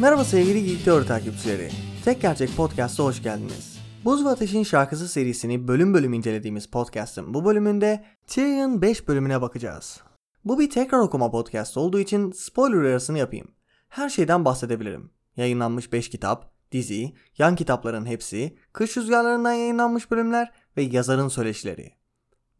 Merhaba sevgili Geek Teori takipçileri. Tek Gerçek Podcast'a hoş geldiniz. Buz ve Ateş'in şarkısı serisini bölüm bölüm incelediğimiz podcast'ın bu bölümünde Tyrion 5 bölümüne bakacağız. Bu bir tekrar okuma podcast olduğu için spoiler uyarısını yapayım. Her şeyden bahsedebilirim. Yayınlanmış 5 kitap, dizi, yan kitapların hepsi, kış rüzgarlarından yayınlanmış bölümler ve yazarın söyleşileri.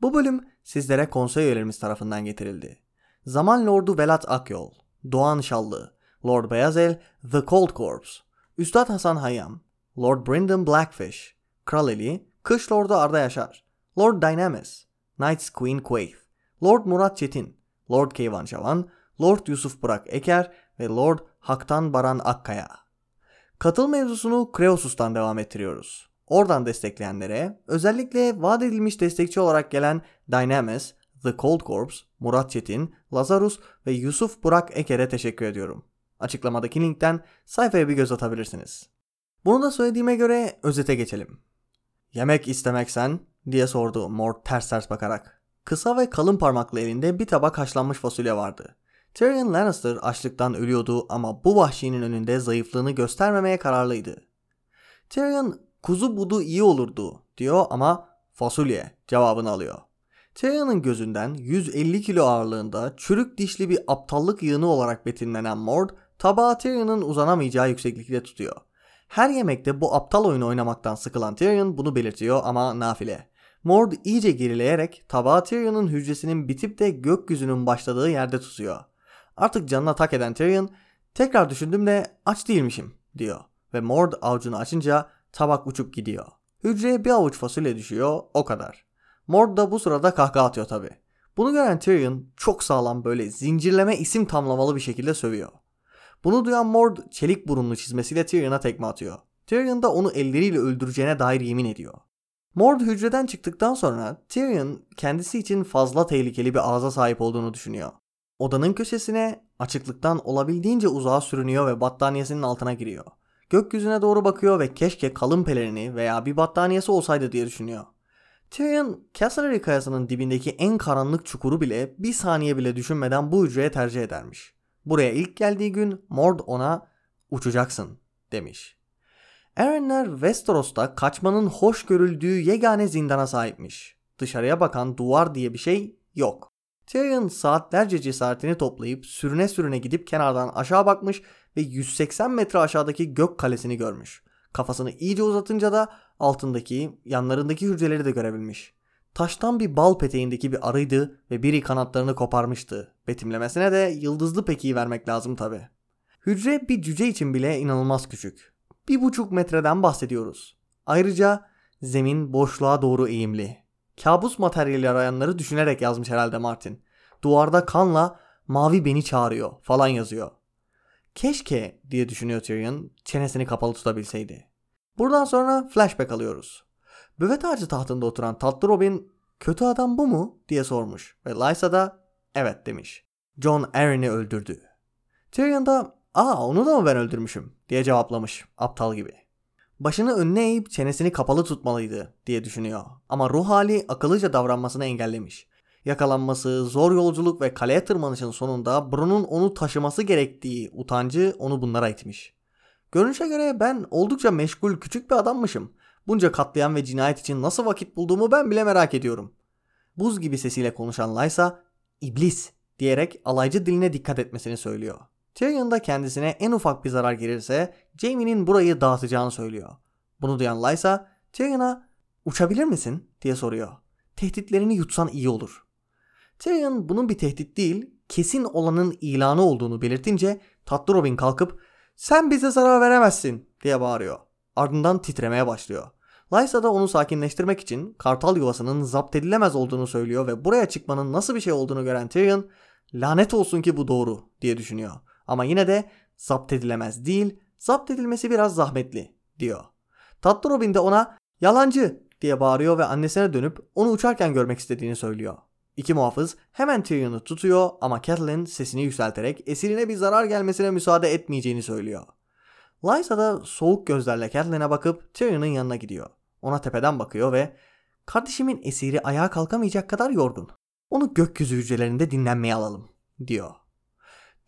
Bu bölüm sizlere konsey üyelerimiz tarafından getirildi. Zaman Lordu Velat Akyol, Doğan Şallı, Lord Beyazel, The Cold Corpse, Üstad Hasan Hayyam, Lord Brendan Blackfish, Kral Eli, Kış Lordu Arda Yaşar, Lord Dynamis, Knights Queen Quaith, Lord Murat Çetin, Lord Keyvan Şavan, Lord Yusuf Burak Eker ve Lord Haktan Baran Akkaya. Katıl mevzusunu Kreosus'tan devam ettiriyoruz. Oradan destekleyenlere, özellikle vaat edilmiş destekçi olarak gelen Dynamis, The Cold Corpse, Murat Çetin, Lazarus ve Yusuf Burak Eker'e teşekkür ediyorum. Açıklamadaki linkten sayfaya bir göz atabilirsiniz. Bunu da söylediğime göre özete geçelim. Yemek istemeksen diye sordu Mort ters ters bakarak. Kısa ve kalın parmaklı elinde bir tabak haşlanmış fasulye vardı. Tyrion Lannister açlıktan ölüyordu ama bu vahşinin önünde zayıflığını göstermemeye kararlıydı. Tyrion kuzu budu iyi olurdu diyor ama fasulye cevabını alıyor. Tyrion'un gözünden 150 kilo ağırlığında çürük dişli bir aptallık yığını olarak betimlenen Mord tabağı Tyrion'un uzanamayacağı yükseklikte tutuyor. Her yemekte bu aptal oyunu oynamaktan sıkılan Tyrion bunu belirtiyor ama nafile. Mord iyice gerileyerek tabağı Tyrion'un hücresinin bitip de gökyüzünün başladığı yerde tutuyor. Artık canına tak eden Tyrion tekrar düşündüm de aç değilmişim diyor ve Mord avucunu açınca tabak uçup gidiyor. Hücreye bir avuç fasulye düşüyor o kadar. Mord da bu sırada kahkaha atıyor tabi. Bunu gören Tyrion çok sağlam böyle zincirleme isim tamlamalı bir şekilde sövüyor. Bunu duyan Mord çelik burunlu çizmesiyle Tyrion'a tekme atıyor. Tyrion da onu elleriyle öldüreceğine dair yemin ediyor. Mord hücreden çıktıktan sonra Tyrion kendisi için fazla tehlikeli bir ağza sahip olduğunu düşünüyor. Odanın köşesine açıklıktan olabildiğince uzağa sürünüyor ve battaniyesinin altına giriyor. Gökyüzüne doğru bakıyor ve keşke kalın pelerini veya bir battaniyesi olsaydı diye düşünüyor. Tyrion, Casterly kayasının dibindeki en karanlık çukuru bile bir saniye bile düşünmeden bu hücreye tercih edermiş. Buraya ilk geldiği gün Mord ona uçacaksın demiş. Erenler Westeros'ta kaçmanın hoş görüldüğü yegane zindana sahipmiş. Dışarıya bakan duvar diye bir şey yok. Tyrion saatlerce cesaretini toplayıp sürüne sürüne gidip kenardan aşağı bakmış ve 180 metre aşağıdaki gök kalesini görmüş. Kafasını iyice uzatınca da altındaki, yanlarındaki hücreleri de görebilmiş. Taştan bir bal peteğindeki bir arıydı ve biri kanatlarını koparmıştı. Betimlemesine de yıldızlı pekiği vermek lazım tabi. Hücre bir cüce için bile inanılmaz küçük. Bir buçuk metreden bahsediyoruz. Ayrıca zemin boşluğa doğru eğimli. Kabus materyali arayanları düşünerek yazmış herhalde Martin. Duvarda kanla mavi beni çağırıyor falan yazıyor. Keşke diye düşünüyor Tyrion çenesini kapalı tutabilseydi. Buradan sonra flashback alıyoruz. Büvet ağacı tahtında oturan tatlı Robin kötü adam bu mu diye sormuş ve Lysa da evet demiş. John Arryn'i öldürdü. Tyrion da aa onu da mı ben öldürmüşüm diye cevaplamış aptal gibi. Başını önüne eğip çenesini kapalı tutmalıydı diye düşünüyor ama ruh hali akıllıca davranmasını engellemiş. Yakalanması, zor yolculuk ve kaleye tırmanışın sonunda Bron'un onu taşıması gerektiği utancı onu bunlara itmiş. Görünüşe göre ben oldukça meşgul küçük bir adammışım. Bunca katliam ve cinayet için nasıl vakit bulduğumu ben bile merak ediyorum. Buz gibi sesiyle konuşan Lysa, iblis diyerek alaycı diline dikkat etmesini söylüyor. Tyrion da kendisine en ufak bir zarar gelirse Jaime'nin burayı dağıtacağını söylüyor. Bunu duyan Lysa, Tyrion'a uçabilir misin diye soruyor. Tehditlerini yutsan iyi olur. Tyrion bunun bir tehdit değil, kesin olanın ilanı olduğunu belirtince tatlı Robin kalkıp sen bize zarar veremezsin diye bağırıyor. Ardından titremeye başlıyor. Lysa da onu sakinleştirmek için kartal yuvasının zapt edilemez olduğunu söylüyor ve buraya çıkmanın nasıl bir şey olduğunu gören Tyrion lanet olsun ki bu doğru diye düşünüyor. Ama yine de zapt edilemez değil, zapt edilmesi biraz zahmetli diyor. Tatlı Robin de ona yalancı diye bağırıyor ve annesine dönüp onu uçarken görmek istediğini söylüyor. İki muhafız hemen Tyrion'u tutuyor ama Catelyn sesini yükselterek esirine bir zarar gelmesine müsaade etmeyeceğini söylüyor. Lysa da soğuk gözlerle Catelyn'e bakıp Tyrion'un yanına gidiyor. Ona tepeden bakıyor ve kardeşimin esiri ayağa kalkamayacak kadar yorgun. Onu gökyüzü hücrelerinde dinlenmeye alalım diyor.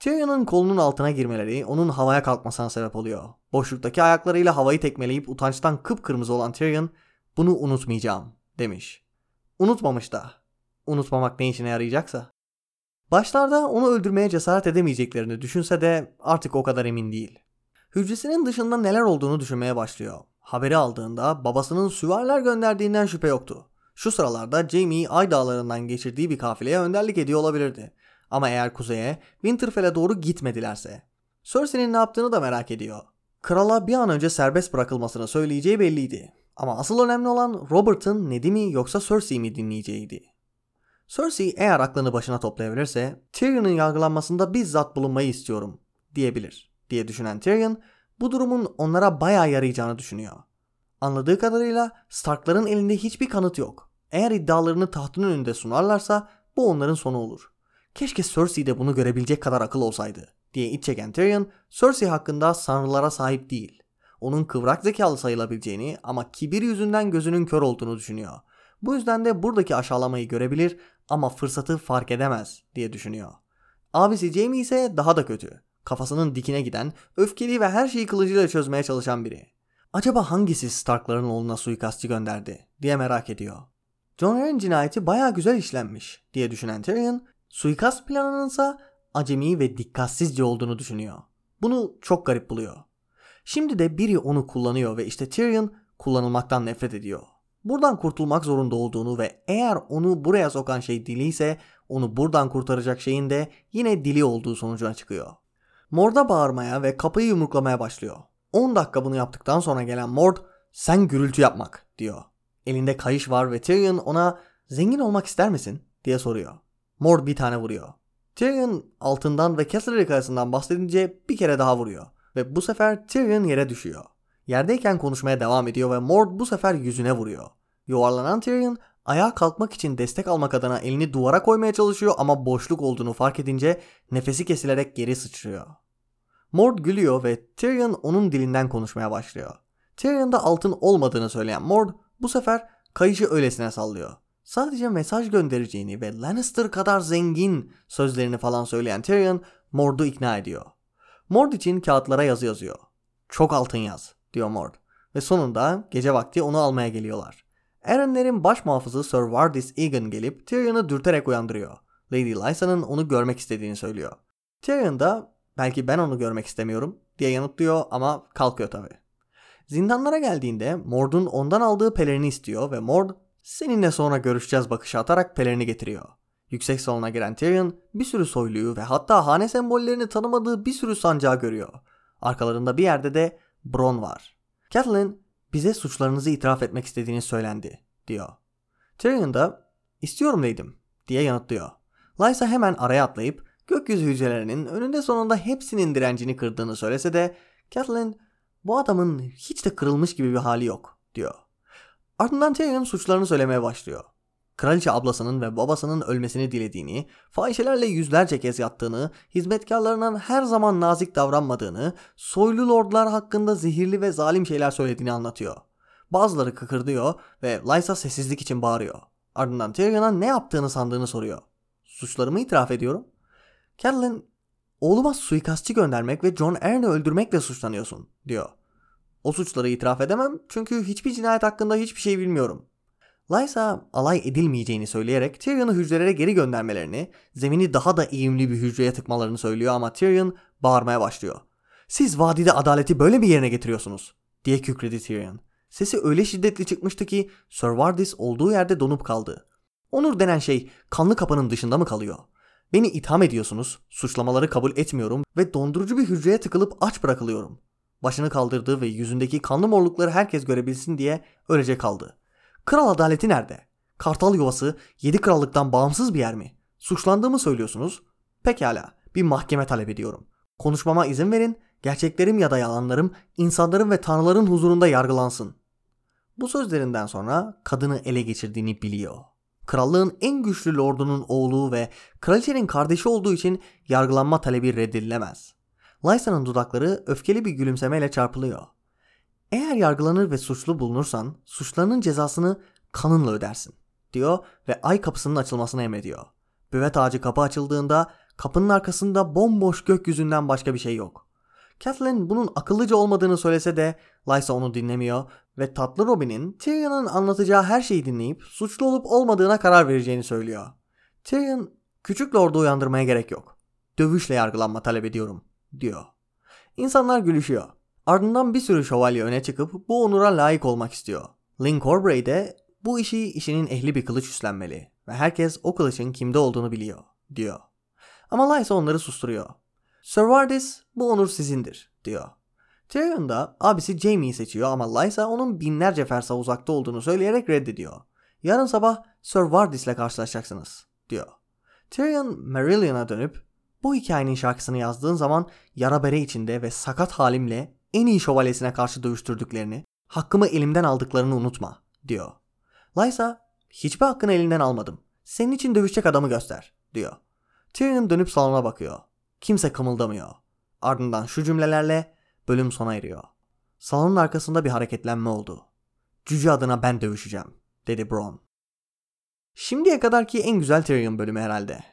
Tyrion'un kolunun altına girmeleri onun havaya kalkmasına sebep oluyor. Boşluktaki ayaklarıyla havayı tekmeleyip utançtan kıpkırmızı olan Tyrion bunu unutmayacağım demiş. Unutmamış da. Unutmamak ne işine yarayacaksa. Başlarda onu öldürmeye cesaret edemeyeceklerini düşünse de artık o kadar emin değil. Hücresinin dışında neler olduğunu düşünmeye başlıyor. Haberi aldığında babasının süvariler gönderdiğinden şüphe yoktu. Şu sıralarda Jamie Ay Dağları'ndan geçirdiği bir kafileye önderlik ediyor olabilirdi. Ama eğer kuzeye Winterfell'e doğru gitmedilerse. Cersei'nin ne yaptığını da merak ediyor. Krala bir an önce serbest bırakılmasını söyleyeceği belliydi. Ama asıl önemli olan Robert'ın Ned'i mi yoksa Cersei'yi mi dinleyeceğiydi. Cersei eğer aklını başına toplayabilirse Tyrion'un yargılanmasında bizzat bulunmayı istiyorum diyebilir diye düşünen Tyrion bu durumun onlara bayağı yarayacağını düşünüyor. Anladığı kadarıyla Stark'ların elinde hiçbir kanıt yok. Eğer iddialarını tahtın önünde sunarlarsa bu onların sonu olur. Keşke Cersei de bunu görebilecek kadar akıl olsaydı diye iç çeken Tyrion, Cersei hakkında sanrılara sahip değil. Onun kıvrak zekalı sayılabileceğini ama kibir yüzünden gözünün kör olduğunu düşünüyor. Bu yüzden de buradaki aşağılamayı görebilir ama fırsatı fark edemez diye düşünüyor. Abisi Jamie ise daha da kötü. Kafasının dikine giden, öfkeli ve her şeyi kılıcıyla çözmeye çalışan biri. Acaba hangisi Stark'ların oğluna suikastçı gönderdi diye merak ediyor. Jon Arryn cinayeti baya güzel işlenmiş diye düşünen Tyrion, suikast planının acemi ve dikkatsizce olduğunu düşünüyor. Bunu çok garip buluyor. Şimdi de biri onu kullanıyor ve işte Tyrion kullanılmaktan nefret ediyor. Buradan kurtulmak zorunda olduğunu ve eğer onu buraya sokan şey dili ise onu buradan kurtaracak şeyin de yine dili olduğu sonucuna çıkıyor. Mord'a bağırmaya ve kapıyı yumruklamaya başlıyor. 10 dakika bunu yaptıktan sonra gelen Mord sen gürültü yapmak diyor. Elinde kayış var ve Tyrion ona zengin olmak ister misin diye soruyor. Mord bir tane vuruyor. Tyrion altından ve Casterly kayasından bahsedince bir kere daha vuruyor. Ve bu sefer Tyrion yere düşüyor. Yerdeyken konuşmaya devam ediyor ve Mord bu sefer yüzüne vuruyor. Yuvarlanan Tyrion ayağa kalkmak için destek almak adına elini duvara koymaya çalışıyor ama boşluk olduğunu fark edince nefesi kesilerek geri sıçrıyor. Mord gülüyor ve Tyrion onun dilinden konuşmaya başlıyor. Tyrion'da altın olmadığını söyleyen Mord bu sefer kayışı öylesine sallıyor. Sadece mesaj göndereceğini ve Lannister kadar zengin sözlerini falan söyleyen Tyrion Mord'u ikna ediyor. Mord için kağıtlara yazı yazıyor. Çok altın yaz diyor Mord. Ve sonunda gece vakti onu almaya geliyorlar. Erenlerin baş muhafızı Sir Vardis Egan gelip Tyrion'u dürterek uyandırıyor. Lady Lysa'nın onu görmek istediğini söylüyor. Tyrion da belki ben onu görmek istemiyorum diye yanıtlıyor ama kalkıyor tabi. Zindanlara geldiğinde Mord'un ondan aldığı pelerini istiyor ve Mord seninle sonra görüşeceğiz bakışı atarak pelerini getiriyor. Yüksek salona giren Tyrion bir sürü soyluyu ve hatta hane sembollerini tanımadığı bir sürü sancağı görüyor. Arkalarında bir yerde de Bron var. Catelyn bize suçlarınızı itiraf etmek istediğini söylendi diyor. Tyrion da istiyorum dedim diye yanıtlıyor. Lysa hemen araya atlayıp gökyüzü hücrelerinin önünde sonunda hepsinin direncini kırdığını söylese de Catelyn bu adamın hiç de kırılmış gibi bir hali yok diyor. Ardından Tyrion suçlarını söylemeye başlıyor. Kraliçe ablasının ve babasının ölmesini dilediğini, fahişelerle yüzlerce kez yattığını, hizmetkarlarının her zaman nazik davranmadığını, soylu lordlar hakkında zehirli ve zalim şeyler söylediğini anlatıyor. Bazıları kıkırdıyor ve Lysa sessizlik için bağırıyor. Ardından Tyrion'a ne yaptığını sandığını soruyor. Suçlarımı itiraf ediyorum. Catelyn, oğluma suikastçı göndermek ve John Arryn'i öldürmekle suçlanıyorsun diyor. O suçları itiraf edemem çünkü hiçbir cinayet hakkında hiçbir şey bilmiyorum. Lysa alay edilmeyeceğini söyleyerek Tyrion'u hücrelere geri göndermelerini, zemini daha da eğimli bir hücreye tıkmalarını söylüyor ama Tyrion bağırmaya başlıyor. Siz vadide adaleti böyle bir yerine getiriyorsunuz diye kükredi Tyrion. Sesi öyle şiddetli çıkmıştı ki Sir Vardis olduğu yerde donup kaldı. Onur denen şey kanlı kapının dışında mı kalıyor? Beni itham ediyorsunuz, suçlamaları kabul etmiyorum ve dondurucu bir hücreye tıkılıp aç bırakılıyorum. Başını kaldırdı ve yüzündeki kanlı morlukları herkes görebilsin diye öylece kaldı. Kral adaleti nerede? Kartal yuvası yedi krallıktan bağımsız bir yer mi? Suçlandığımı söylüyorsunuz. Pekala bir mahkeme talep ediyorum. Konuşmama izin verin, gerçeklerim ya da yalanlarım insanların ve tanrıların huzurunda yargılansın. Bu sözlerinden sonra kadını ele geçirdiğini biliyor. Krallığın en güçlü lordunun oğlu ve kraliçenin kardeşi olduğu için yargılanma talebi reddedilemez. Lysa'nın dudakları öfkeli bir gülümsemeyle çarpılıyor. Eğer yargılanır ve suçlu bulunursan suçlarının cezasını kanınla ödersin diyor ve ay kapısının açılmasını emrediyor. Büvet ağacı kapı açıldığında kapının arkasında bomboş gökyüzünden başka bir şey yok. Kathleen bunun akıllıca olmadığını söylese de Lysa onu dinlemiyor ve tatlı Robin'in Tyrion'un anlatacağı her şeyi dinleyip suçlu olup olmadığına karar vereceğini söylüyor. Tyrion, küçük lordu uyandırmaya gerek yok. Dövüşle yargılanma talep ediyorum, diyor. İnsanlar gülüşüyor. Ardından bir sürü şövalye öne çıkıp bu onura layık olmak istiyor. Lynn Corbray de bu işi işinin ehli bir kılıç üstlenmeli ve herkes o kılıçın kimde olduğunu biliyor, diyor. Ama Lysa onları susturuyor. Sir Vardis bu onur sizindir, diyor. Tyrion da abisi Jaime'yi seçiyor ama Lysa onun binlerce fersa uzakta olduğunu söyleyerek reddediyor. Yarın sabah Sir Vardis'le karşılaşacaksınız, diyor. Tyrion Marillion'a dönüp bu hikayenin şarkısını yazdığın zaman yara bere içinde ve sakat halimle en iyi şövalyesine karşı dövüştürdüklerini, hakkımı elimden aldıklarını unutma, diyor. Lysa, hiçbir hakkını elinden almadım. Senin için dövüşecek adamı göster, diyor. Tyrion dönüp salona bakıyor. Kimse kımıldamıyor. Ardından şu cümlelerle bölüm sona eriyor. Salonun arkasında bir hareketlenme oldu. Cüce adına ben dövüşeceğim, dedi Bron. Şimdiye kadarki en güzel Tyrion bölümü herhalde.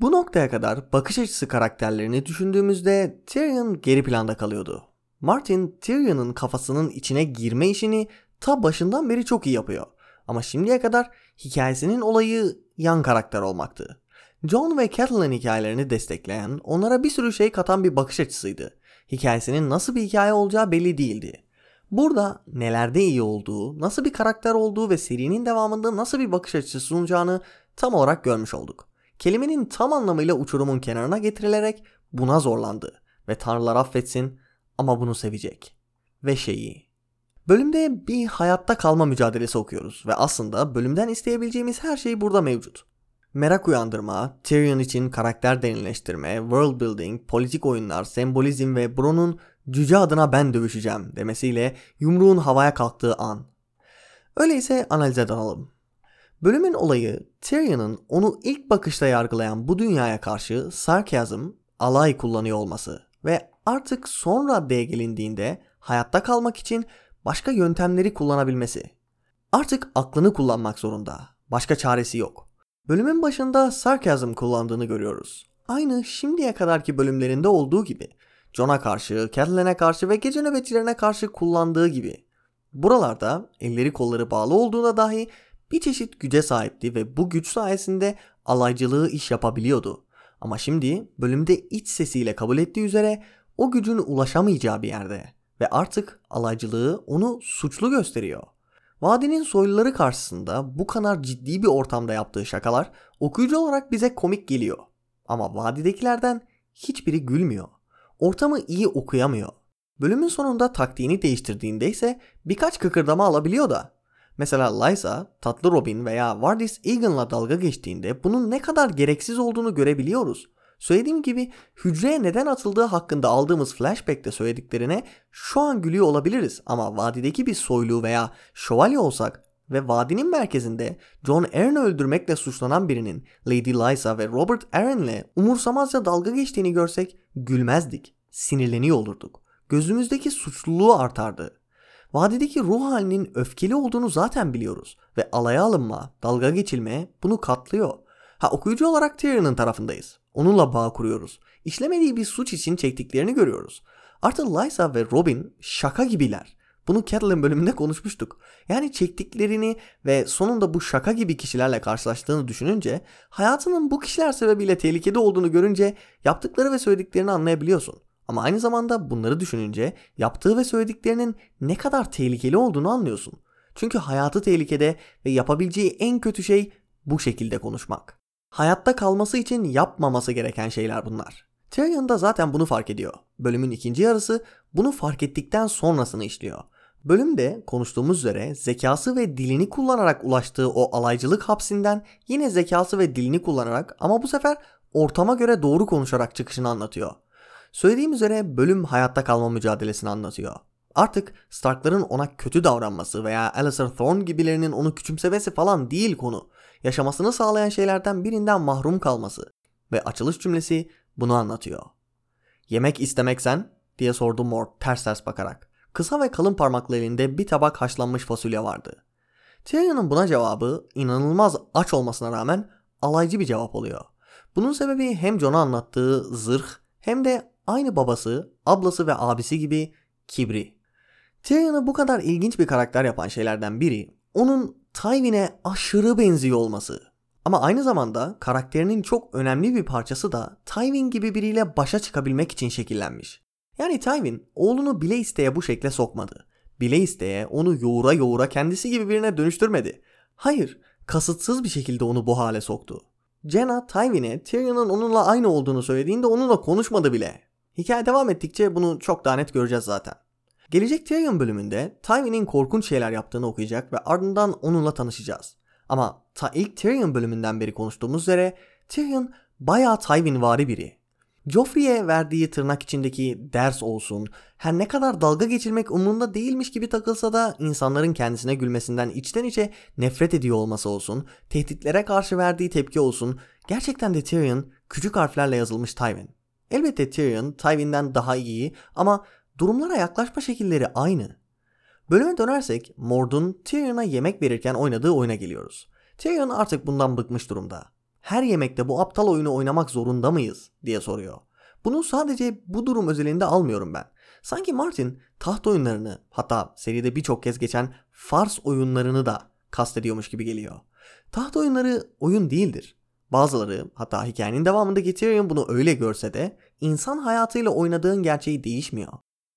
Bu noktaya kadar bakış açısı karakterlerini düşündüğümüzde Tyrion geri planda kalıyordu. Martin Tyrion'un kafasının içine girme işini ta başından beri çok iyi yapıyor. Ama şimdiye kadar hikayesinin olayı yan karakter olmaktı. John ve Catelyn hikayelerini destekleyen, onlara bir sürü şey katan bir bakış açısıydı. Hikayesinin nasıl bir hikaye olacağı belli değildi. Burada nelerde iyi olduğu, nasıl bir karakter olduğu ve serinin devamında nasıl bir bakış açısı sunacağını tam olarak görmüş olduk. Kelimenin tam anlamıyla uçurumun kenarına getirilerek buna zorlandı ve tanrılar affetsin ama bunu sevecek. Ve şeyi. Bölümde bir hayatta kalma mücadelesi okuyoruz ve aslında bölümden isteyebileceğimiz her şey burada mevcut. Merak uyandırma, Tyrion için karakter derinleştirme, world building, politik oyunlar, sembolizm ve Bron'un cüce adına ben dövüşeceğim demesiyle yumruğun havaya kalktığı an. Öyleyse analize dalalım. Bölümün olayı Tyrion'un onu ilk bakışta yargılayan bu dünyaya karşı sarkazm, alay kullanıyor olması ve artık son raddeye gelindiğinde hayatta kalmak için başka yöntemleri kullanabilmesi. Artık aklını kullanmak zorunda. Başka çaresi yok. Bölümün başında sarkazm kullandığını görüyoruz. Aynı şimdiye kadarki bölümlerinde olduğu gibi. Jon'a karşı, Catelyn'e karşı ve gece nöbetçilerine karşı kullandığı gibi. Buralarda elleri kolları bağlı olduğuna dahi bir çeşit güce sahipti ve bu güç sayesinde alaycılığı iş yapabiliyordu. Ama şimdi bölümde iç sesiyle kabul ettiği üzere o gücün ulaşamayacağı bir yerde ve artık alaycılığı onu suçlu gösteriyor. Vadinin soyluları karşısında bu kadar ciddi bir ortamda yaptığı şakalar okuyucu olarak bize komik geliyor. Ama vadidekilerden hiçbiri gülmüyor. Ortamı iyi okuyamıyor. Bölümün sonunda taktiğini değiştirdiğinde ise birkaç kıkırdama alabiliyor da. Mesela Lysa, Tatlı Robin veya Vardis Egan'la dalga geçtiğinde bunun ne kadar gereksiz olduğunu görebiliyoruz. Söylediğim gibi hücreye neden atıldığı hakkında aldığımız flashback'te söylediklerine şu an gülüyor olabiliriz ama vadideki bir soylu veya şövalye olsak ve vadinin merkezinde John Arryn'i öldürmekle suçlanan birinin Lady Lysa ve Robert Arryn'le umursamazca dalga geçtiğini görsek gülmezdik, sinirleniyor olurduk. Gözümüzdeki suçluluğu artardı. Vadideki ruh halinin öfkeli olduğunu zaten biliyoruz ve alaya alınma, dalga geçilme bunu katlıyor. Ha okuyucu olarak Tyrion'un tarafındayız. Onunla bağ kuruyoruz. İşlemediği bir suç için çektiklerini görüyoruz. Artı Lysa ve Robin şaka gibiler. Bunu Catelyn bölümünde konuşmuştuk. Yani çektiklerini ve sonunda bu şaka gibi kişilerle karşılaştığını düşününce hayatının bu kişiler sebebiyle tehlikede olduğunu görünce yaptıkları ve söylediklerini anlayabiliyorsun. Ama aynı zamanda bunları düşününce yaptığı ve söylediklerinin ne kadar tehlikeli olduğunu anlıyorsun. Çünkü hayatı tehlikede ve yapabileceği en kötü şey bu şekilde konuşmak. Hayatta kalması için yapmaması gereken şeyler bunlar. Tyrion da zaten bunu fark ediyor. Bölümün ikinci yarısı bunu fark ettikten sonrasını işliyor. Bölümde konuştuğumuz üzere zekası ve dilini kullanarak ulaştığı o alaycılık hapsinden yine zekası ve dilini kullanarak ama bu sefer ortama göre doğru konuşarak çıkışını anlatıyor. Söylediğim üzere bölüm hayatta kalma mücadelesini anlatıyor. Artık Stark'ların ona kötü davranması veya Alistair Thorne gibilerinin onu küçümsemesi falan değil konu. Yaşamasını sağlayan şeylerden birinden mahrum kalması. Ve açılış cümlesi bunu anlatıyor. Yemek istemeksen diye sordu Mort ters ters bakarak. Kısa ve kalın parmaklı elinde bir tabak haşlanmış fasulye vardı. Tyrion'un buna cevabı inanılmaz aç olmasına rağmen alaycı bir cevap oluyor. Bunun sebebi hem Jon'a anlattığı zırh hem de aynı babası, ablası ve abisi gibi kibri. Tyrion'u bu kadar ilginç bir karakter yapan şeylerden biri onun Tywin'e aşırı benziyor olması. Ama aynı zamanda karakterinin çok önemli bir parçası da Tywin gibi biriyle başa çıkabilmek için şekillenmiş. Yani Tywin oğlunu bile isteye bu şekle sokmadı. Bile isteye onu yoğura yoğura kendisi gibi birine dönüştürmedi. Hayır, kasıtsız bir şekilde onu bu hale soktu. Jenna Tywin'e Tyrion'un onunla aynı olduğunu söylediğinde onunla konuşmadı bile. Hikaye devam ettikçe bunu çok daha net göreceğiz zaten. Gelecek Tyrion bölümünde Tywin'in korkunç şeyler yaptığını okuyacak ve ardından onunla tanışacağız. Ama ta ilk Tyrion bölümünden beri konuştuğumuz üzere Tyrion bayağı Tywin vari biri. Joffrey'e verdiği tırnak içindeki ders olsun, her ne kadar dalga geçilmek umurunda değilmiş gibi takılsa da insanların kendisine gülmesinden içten içe nefret ediyor olması olsun, tehditlere karşı verdiği tepki olsun, gerçekten de Tyrion küçük harflerle yazılmış Tywin. Elbette Tyrion Tywin'den daha iyi ama durumlara yaklaşma şekilleri aynı. Bölüme dönersek Mord'un Tyrion'a yemek verirken oynadığı oyuna geliyoruz. Tyrion artık bundan bıkmış durumda. Her yemekte bu aptal oyunu oynamak zorunda mıyız diye soruyor. Bunu sadece bu durum özelinde almıyorum ben. Sanki Martin taht oyunlarını hatta seride birçok kez geçen Fars oyunlarını da kastediyormuş gibi geliyor. Taht oyunları oyun değildir. Bazıları hatta hikayenin devamında Tyrion bunu öyle görse de insan hayatıyla oynadığın gerçeği değişmiyor.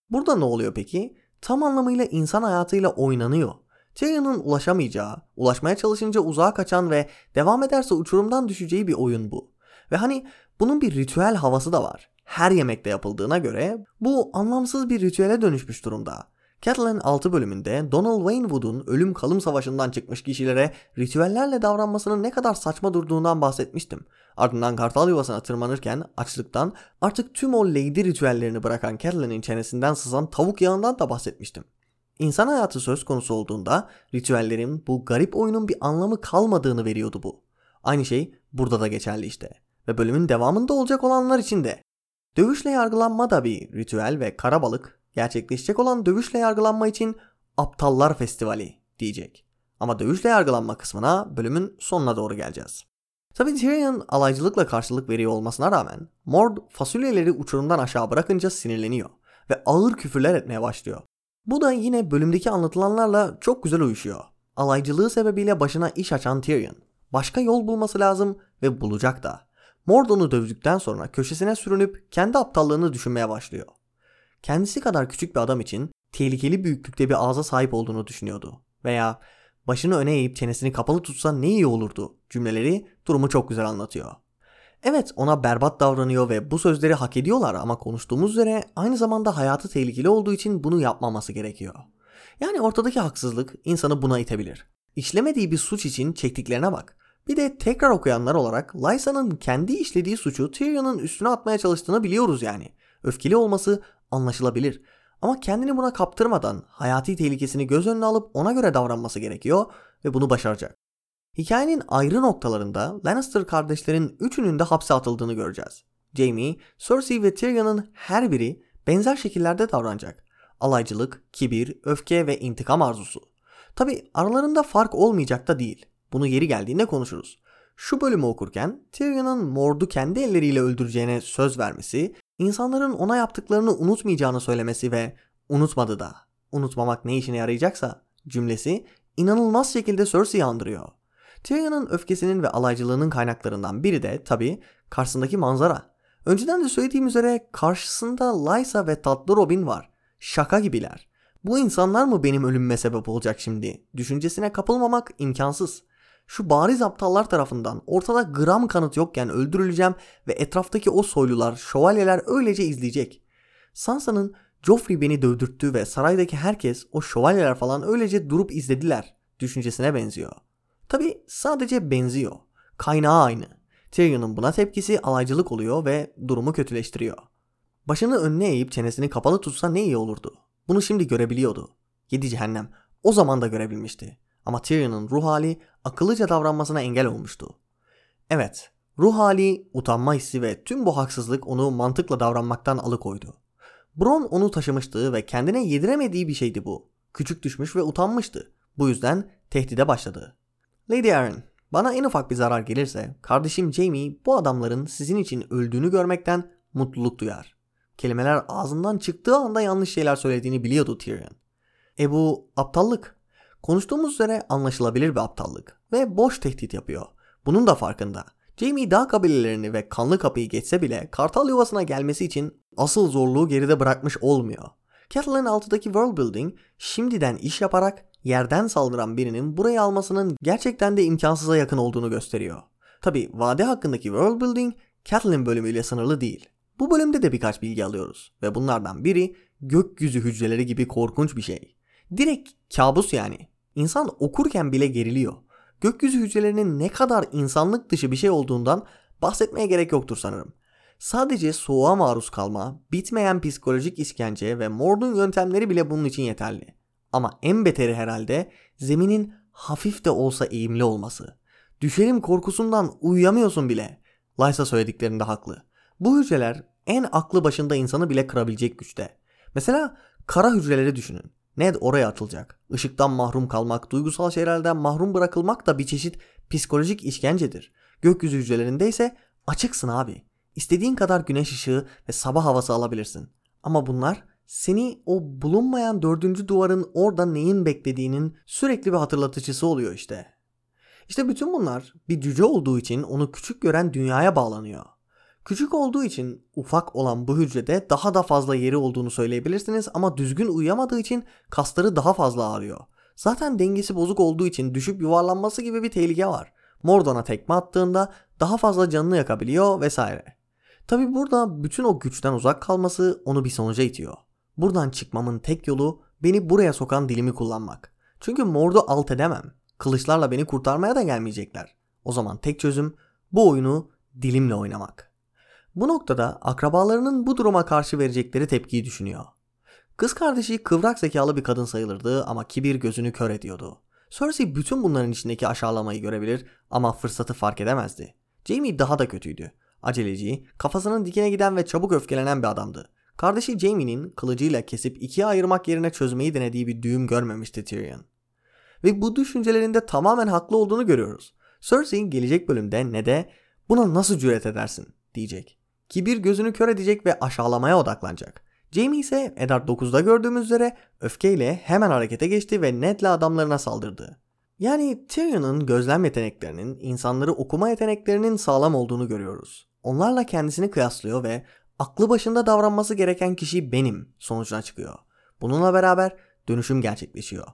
Burada ne oluyor peki? Tam anlamıyla insan hayatıyla oynanıyor. Tyrion'un ulaşamayacağı, ulaşmaya çalışınca uzağa kaçan ve devam ederse uçurumdan düşeceği bir oyun bu. Ve hani bunun bir ritüel havası da var. Her yemekte yapıldığına göre bu anlamsız bir ritüele dönüşmüş durumda. Catelyn 6 bölümünde Donald Wayne Wood'un ölüm kalım savaşından çıkmış kişilere ritüellerle davranmasının ne kadar saçma durduğundan bahsetmiştim. Ardından kartal yuvasına tırmanırken açlıktan artık tüm o lady ritüellerini bırakan Catelyn'in çenesinden sızan tavuk yağından da bahsetmiştim. İnsan hayatı söz konusu olduğunda ritüellerin bu garip oyunun bir anlamı kalmadığını veriyordu bu. Aynı şey burada da geçerli işte. Ve bölümün devamında olacak olanlar için de. Dövüşle yargılanma da bir ritüel ve karabalık gerçekleşecek olan dövüşle yargılanma için Aptallar Festivali diyecek. Ama dövüşle yargılanma kısmına bölümün sonuna doğru geleceğiz. Tabi Tyrion alaycılıkla karşılık veriyor olmasına rağmen Mord fasulyeleri uçurumdan aşağı bırakınca sinirleniyor ve ağır küfürler etmeye başlıyor. Bu da yine bölümdeki anlatılanlarla çok güzel uyuşuyor. Alaycılığı sebebiyle başına iş açan Tyrion. Başka yol bulması lazım ve bulacak da. Mord onu dövdükten sonra köşesine sürünüp kendi aptallığını düşünmeye başlıyor. Kendisi kadar küçük bir adam için tehlikeli büyüklükte bir ağza sahip olduğunu düşünüyordu. Veya başını öne eğip çenesini kapalı tutsa ne iyi olurdu cümleleri durumu çok güzel anlatıyor. Evet ona berbat davranıyor ve bu sözleri hak ediyorlar ama konuştuğumuz üzere aynı zamanda hayatı tehlikeli olduğu için bunu yapmaması gerekiyor. Yani ortadaki haksızlık insanı buna itebilir. İşlemediği bir suç için çektiklerine bak. Bir de tekrar okuyanlar olarak Lysa'nın kendi işlediği suçu Tyrion'un üstüne atmaya çalıştığını biliyoruz yani. Öfkeli olması anlaşılabilir. Ama kendini buna kaptırmadan hayati tehlikesini göz önüne alıp ona göre davranması gerekiyor ve bunu başaracak. Hikayenin ayrı noktalarında Lannister kardeşlerin üçünün de hapse atıldığını göreceğiz. Jaime, Cersei ve Tyrion'un her biri benzer şekillerde davranacak. Alaycılık, kibir, öfke ve intikam arzusu. Tabi aralarında fark olmayacak da değil. Bunu yeri geldiğinde konuşuruz. Şu bölümü okurken Tyrion'un Mord'u kendi elleriyle öldüreceğine söz vermesi, insanların ona yaptıklarını unutmayacağını söylemesi ve unutmadı da, unutmamak ne işine yarayacaksa cümlesi inanılmaz şekilde Cersei'yi andırıyor. Tyrion'un öfkesinin ve alaycılığının kaynaklarından biri de tabi karşısındaki manzara. Önceden de söylediğim üzere karşısında Lysa ve tatlı Robin var. Şaka gibiler. Bu insanlar mı benim ölümüme sebep olacak şimdi? Düşüncesine kapılmamak imkansız. Şu bariz aptallar tarafından ortada gram kanıt yokken öldürüleceğim ve etraftaki o soylular, şövalyeler öylece izleyecek. Sansa'nın Joffrey beni dövdürttü ve saraydaki herkes o şövalyeler falan öylece durup izlediler düşüncesine benziyor. Tabi sadece benziyor. Kaynağı aynı. Tyrion'un buna tepkisi alaycılık oluyor ve durumu kötüleştiriyor. Başını önüne eğip çenesini kapalı tutsa ne iyi olurdu. Bunu şimdi görebiliyordu. Yedi cehennem. O zaman da görebilmişti. Ama Tyrion'un ruh hali akıllıca davranmasına engel olmuştu. Evet, ruh hali, utanma hissi ve tüm bu haksızlık onu mantıkla davranmaktan alıkoydu. Bron onu taşımıştı ve kendine yediremediği bir şeydi bu. Küçük düşmüş ve utanmıştı. Bu yüzden tehdide başladı. Lady Arryn, bana en ufak bir zarar gelirse kardeşim Jamie bu adamların sizin için öldüğünü görmekten mutluluk duyar. Kelimeler ağzından çıktığı anda yanlış şeyler söylediğini biliyordu Tyrion. E bu aptallık. Konuştuğumuz üzere anlaşılabilir bir aptallık ve boş tehdit yapıyor. Bunun da farkında. Jamie dağ kabilelerini ve kanlı kapıyı geçse bile kartal yuvasına gelmesi için asıl zorluğu geride bırakmış olmuyor. Catelyn altıdaki world building şimdiden iş yaparak yerden saldıran birinin burayı almasının gerçekten de imkansıza yakın olduğunu gösteriyor. Tabi vade hakkındaki world building Catelyn bölümüyle sınırlı değil. Bu bölümde de birkaç bilgi alıyoruz ve bunlardan biri gökyüzü hücreleri gibi korkunç bir şey. Direkt kabus yani. İnsan okurken bile geriliyor. Gökyüzü hücrelerinin ne kadar insanlık dışı bir şey olduğundan bahsetmeye gerek yoktur sanırım. Sadece soğuğa maruz kalma, bitmeyen psikolojik işkence ve Mord'un yöntemleri bile bunun için yeterli. Ama en beteri herhalde zeminin hafif de olsa eğimli olması. Düşerim korkusundan uyuyamıyorsun bile. Lysa söylediklerinde haklı. Bu hücreler en aklı başında insanı bile kırabilecek güçte. Mesela kara hücreleri düşünün. Ned oraya atılacak. Işıktan mahrum kalmak, duygusal şeylerden mahrum bırakılmak da bir çeşit psikolojik işkencedir. Gökyüzü hücrelerinde ise açıksın abi. İstediğin kadar güneş ışığı ve sabah havası alabilirsin. Ama bunlar seni o bulunmayan dördüncü duvarın orada neyin beklediğinin sürekli bir hatırlatıcısı oluyor işte. İşte bütün bunlar bir cüce olduğu için onu küçük gören dünyaya bağlanıyor. Küçük olduğu için ufak olan bu hücrede daha da fazla yeri olduğunu söyleyebilirsiniz ama düzgün uyuyamadığı için kasları daha fazla ağrıyor. Zaten dengesi bozuk olduğu için düşüp yuvarlanması gibi bir tehlike var. Mordon'a tekme attığında daha fazla canını yakabiliyor vesaire. Tabi burada bütün o güçten uzak kalması onu bir sonuca itiyor. Buradan çıkmamın tek yolu beni buraya sokan dilimi kullanmak. Çünkü Mord'u alt edemem. Kılıçlarla beni kurtarmaya da gelmeyecekler. O zaman tek çözüm bu oyunu dilimle oynamak. Bu noktada akrabalarının bu duruma karşı verecekleri tepkiyi düşünüyor. Kız kardeşi kıvrak zekalı bir kadın sayılırdı ama kibir gözünü kör ediyordu. Cersei bütün bunların içindeki aşağılamayı görebilir ama fırsatı fark edemezdi. Jaime daha da kötüydü. Aceleci, kafasının dikine giden ve çabuk öfkelenen bir adamdı. Kardeşi Jaime'nin kılıcıyla kesip ikiye ayırmak yerine çözmeyi denediği bir düğüm görmemişti Tyrion. Ve bu düşüncelerinde tamamen haklı olduğunu görüyoruz. Cersei gelecek bölümde ne de buna nasıl cüret edersin diyecek. Kibir gözünü kör edecek ve aşağılamaya odaklanacak. Jamie ise Eddard 9'da gördüğümüz üzere öfkeyle hemen harekete geçti ve Ned'le adamlarına saldırdı. Yani Tyrion'un gözlem yeteneklerinin, insanları okuma yeteneklerinin sağlam olduğunu görüyoruz. Onlarla kendisini kıyaslıyor ve aklı başında davranması gereken kişi benim sonucuna çıkıyor. Bununla beraber dönüşüm gerçekleşiyor.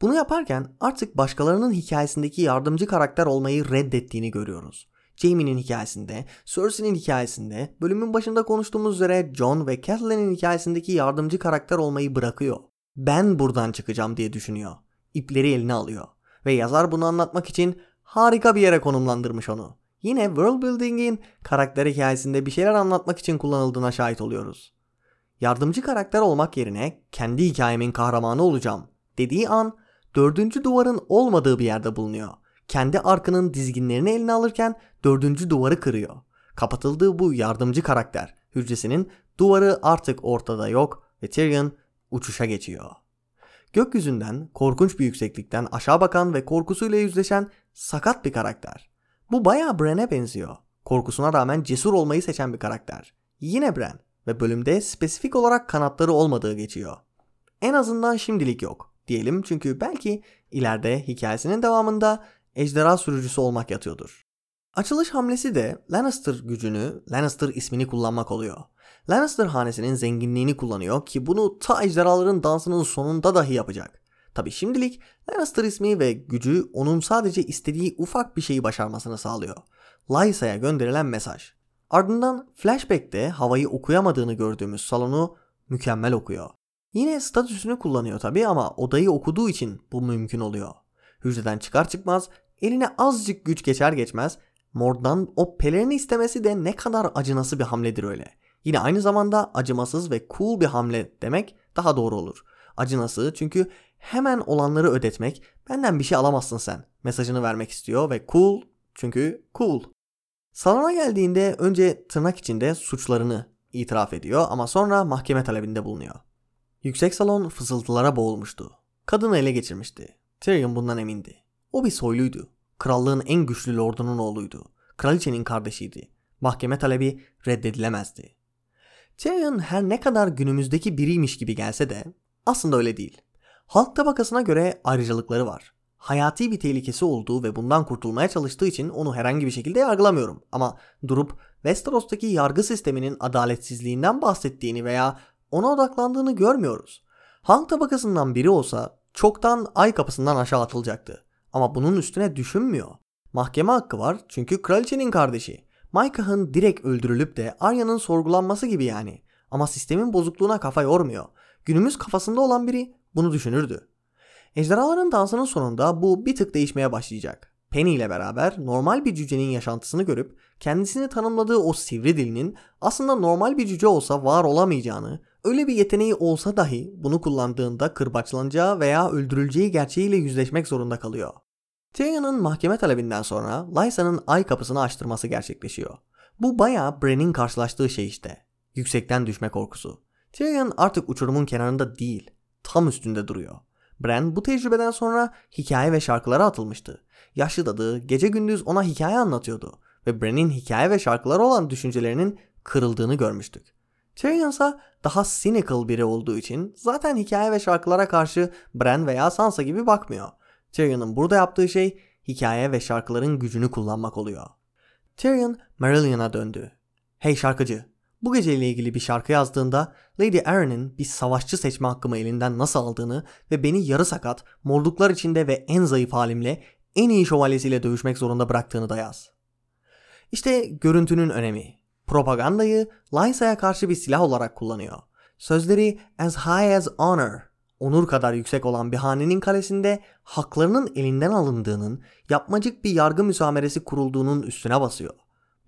Bunu yaparken artık başkalarının hikayesindeki yardımcı karakter olmayı reddettiğini görüyoruz. Jaime'nin hikayesinde, Cersei'nin hikayesinde, bölümün başında konuştuğumuz üzere Jon ve Catelyn'in hikayesindeki yardımcı karakter olmayı bırakıyor. Ben buradan çıkacağım diye düşünüyor. İpleri eline alıyor. Ve yazar bunu anlatmak için harika bir yere konumlandırmış onu. Yine world building'in karakter hikayesinde bir şeyler anlatmak için kullanıldığına şahit oluyoruz. Yardımcı karakter olmak yerine kendi hikayemin kahramanı olacağım dediği an dördüncü duvarın olmadığı bir yerde bulunuyor kendi arkının dizginlerini eline alırken dördüncü duvarı kırıyor. Kapatıldığı bu yardımcı karakter hücresinin duvarı artık ortada yok ve Tyrion uçuşa geçiyor. Gökyüzünden korkunç bir yükseklikten aşağı bakan ve korkusuyla yüzleşen sakat bir karakter. Bu bayağı Bran'e benziyor. Korkusuna rağmen cesur olmayı seçen bir karakter. Yine Bran ve bölümde spesifik olarak kanatları olmadığı geçiyor. En azından şimdilik yok diyelim çünkü belki ileride hikayesinin devamında ejderha sürücüsü olmak yatıyordur. Açılış hamlesi de Lannister gücünü, Lannister ismini kullanmak oluyor. Lannister hanesinin zenginliğini kullanıyor ki bunu ta ejderhaların dansının sonunda dahi yapacak. Tabi şimdilik Lannister ismi ve gücü onun sadece istediği ufak bir şeyi başarmasını sağlıyor. Lysa'ya gönderilen mesaj. Ardından flashback'te havayı okuyamadığını gördüğümüz salonu mükemmel okuyor. Yine statüsünü kullanıyor tabi ama odayı okuduğu için bu mümkün oluyor. Hücreden çıkar çıkmaz eline azıcık güç geçer geçmez Mord'dan o pelerini istemesi de ne kadar acınası bir hamledir öyle. Yine aynı zamanda acımasız ve cool bir hamle demek daha doğru olur. Acınası çünkü hemen olanları ödetmek benden bir şey alamazsın sen mesajını vermek istiyor ve cool çünkü cool. Salona geldiğinde önce tırnak içinde suçlarını itiraf ediyor ama sonra mahkeme talebinde bulunuyor. Yüksek salon fısıltılara boğulmuştu. Kadını ele geçirmişti. Tyrion bundan emindi. O bir soyluydu. Krallığın en güçlü lordunun oğluydu. Kraliçenin kardeşiydi. Mahkeme talebi reddedilemezdi. Tyrion her ne kadar günümüzdeki biriymiş gibi gelse de aslında öyle değil. Halk tabakasına göre ayrıcalıkları var. Hayati bir tehlikesi olduğu ve bundan kurtulmaya çalıştığı için onu herhangi bir şekilde yargılamıyorum. Ama durup Westeros'taki yargı sisteminin adaletsizliğinden bahsettiğini veya ona odaklandığını görmüyoruz. Halk tabakasından biri olsa çoktan ay kapısından aşağı atılacaktı. Ama bunun üstüne düşünmüyor. Mahkeme hakkı var çünkü kraliçenin kardeşi. Maikah'ın direkt öldürülüp de Arya'nın sorgulanması gibi yani. Ama sistemin bozukluğuna kafa yormuyor. Günümüz kafasında olan biri bunu düşünürdü. Ejderhaların dansının sonunda bu bir tık değişmeye başlayacak. Penny ile beraber normal bir cücenin yaşantısını görüp kendisini tanımladığı o sivri dilinin aslında normal bir cüce olsa var olamayacağını, öyle bir yeteneği olsa dahi bunu kullandığında kırbaçlanacağı veya öldürüleceği gerçeğiyle yüzleşmek zorunda kalıyor. Tyrion'un mahkeme talebinden sonra Lysa'nın ay kapısını açtırması gerçekleşiyor. Bu bayağı Bran'in karşılaştığı şey işte. Yüksekten düşme korkusu. Tyrion artık uçurumun kenarında değil, tam üstünde duruyor. Bran bu tecrübeden sonra hikaye ve şarkılara atılmıştı. Yaşlı dadı gece gündüz ona hikaye anlatıyordu ve Bran'in hikaye ve şarkılara olan düşüncelerinin kırıldığını görmüştük. Tyrion ise daha cynical biri olduğu için zaten hikaye ve şarkılara karşı Bran veya Sansa gibi bakmıyor. Tyrion'un burada yaptığı şey hikaye ve şarkıların gücünü kullanmak oluyor. Tyrion Marillion'a döndü. Hey şarkıcı, bu geceyle ilgili bir şarkı yazdığında Lady Arryn'in bir savaşçı seçme hakkımı elinden nasıl aldığını ve beni yarı sakat, morduklar içinde ve en zayıf halimle en iyi şövalyesiyle dövüşmek zorunda bıraktığını da yaz. İşte görüntünün önemi. Propagandayı Lysa'ya karşı bir silah olarak kullanıyor. Sözleri as high as honor onur kadar yüksek olan bir hanenin kalesinde haklarının elinden alındığının, yapmacık bir yargı müsameresi kurulduğunun üstüne basıyor.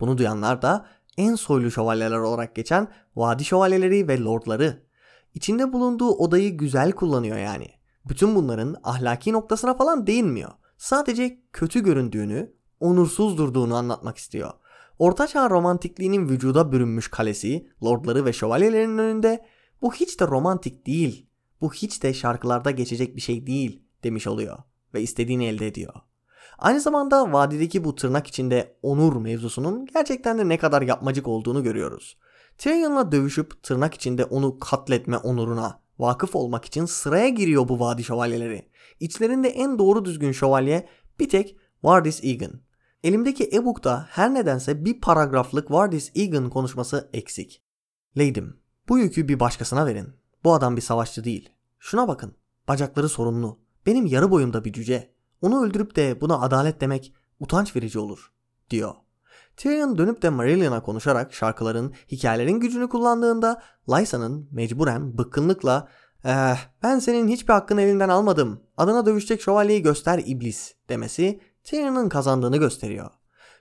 Bunu duyanlar da en soylu şövalyeler olarak geçen vadi şövalyeleri ve lordları. İçinde bulunduğu odayı güzel kullanıyor yani. Bütün bunların ahlaki noktasına falan değinmiyor. Sadece kötü göründüğünü, onursuz durduğunu anlatmak istiyor. Ortaçağ romantikliğinin vücuda bürünmüş kalesi, lordları ve şövalyelerin önünde bu hiç de romantik değil bu hiç de şarkılarda geçecek bir şey değil demiş oluyor ve istediğini elde ediyor. Aynı zamanda vadideki bu tırnak içinde onur mevzusunun gerçekten de ne kadar yapmacık olduğunu görüyoruz. Tyrion'la dövüşüp tırnak içinde onu katletme onuruna vakıf olmak için sıraya giriyor bu vadi şövalyeleri. İçlerinde en doğru düzgün şövalye bir tek Vardis Egan. Elimdeki e-book'ta her nedense bir paragraflık Vardis Egan konuşması eksik. Leydim, bu yükü bir başkasına verin. Bu adam bir savaşçı değil. Şuna bakın. Bacakları sorunlu. Benim yarı boyumda bir cüce. Onu öldürüp de buna adalet demek utanç verici olur, diyor. Tyrion dönüp de Marillion'a konuşarak şarkıların, hikayelerin gücünü kullandığında Lysa'nın mecburen bıkkınlıkla eh, ben senin hiçbir hakkını elinden almadım. Adına dövüşecek şövalyeyi göster iblis demesi Tyrion'un kazandığını gösteriyor.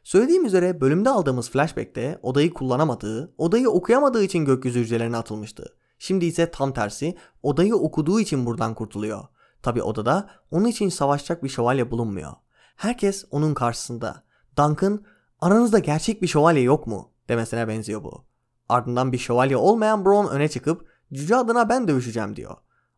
Söylediğim üzere bölümde aldığımız flashback'te odayı kullanamadığı, odayı okuyamadığı için gökyüzü hücrelerine atılmıştı. Şimdi ise tam tersi odayı okuduğu için buradan kurtuluyor. Tabi odada onun için savaşacak bir şövalye bulunmuyor. Herkes onun karşısında. Duncan aranızda gerçek bir şövalye yok mu demesine benziyor bu. Ardından bir şövalye olmayan Bron öne çıkıp cüce adına ben dövüşeceğim diyor.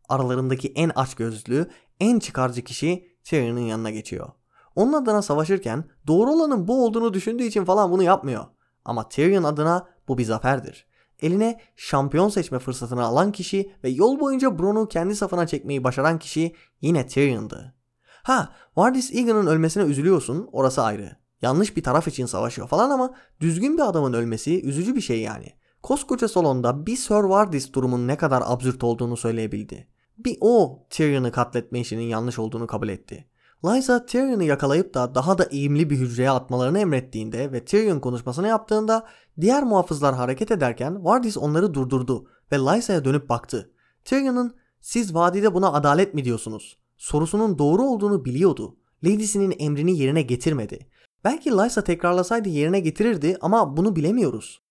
Aralarındaki en açgözlü, en çıkarcı kişi Tyrion'un yanına geçiyor. Onun adına savaşırken doğru olanın bu olduğunu düşündüğü için falan bunu yapmıyor. Ama Tyrion adına bu bir zaferdir. Eline şampiyon seçme fırsatını alan kişi ve yol boyunca Bron'u kendi safına çekmeyi başaran kişi yine Tyrion'dı. Ha, Vardis Egan'ın ölmesine üzülüyorsun, orası ayrı. Yanlış bir taraf için savaşıyor falan ama düzgün bir adamın ölmesi üzücü bir şey yani. Koskoca salonda bir Sir Vardis durumun ne kadar absürt olduğunu söyleyebildi. Bir o Tyrion'u katletme işinin yanlış olduğunu kabul etti. Lysa Tyrion'u yakalayıp da daha da eğimli bir hücreye atmalarını emrettiğinde ve Tyrion konuşmasını yaptığında diğer muhafızlar hareket ederken Vardis onları durdurdu ve Lysa'ya dönüp baktı. Tyrion'un siz vadide buna adalet mi diyorsunuz? Sorusunun doğru olduğunu biliyordu. Lady'sinin emrini yerine getirmedi. Belki Lysa tekrarlasaydı yerine getirirdi ama bunu bilemiyoruz.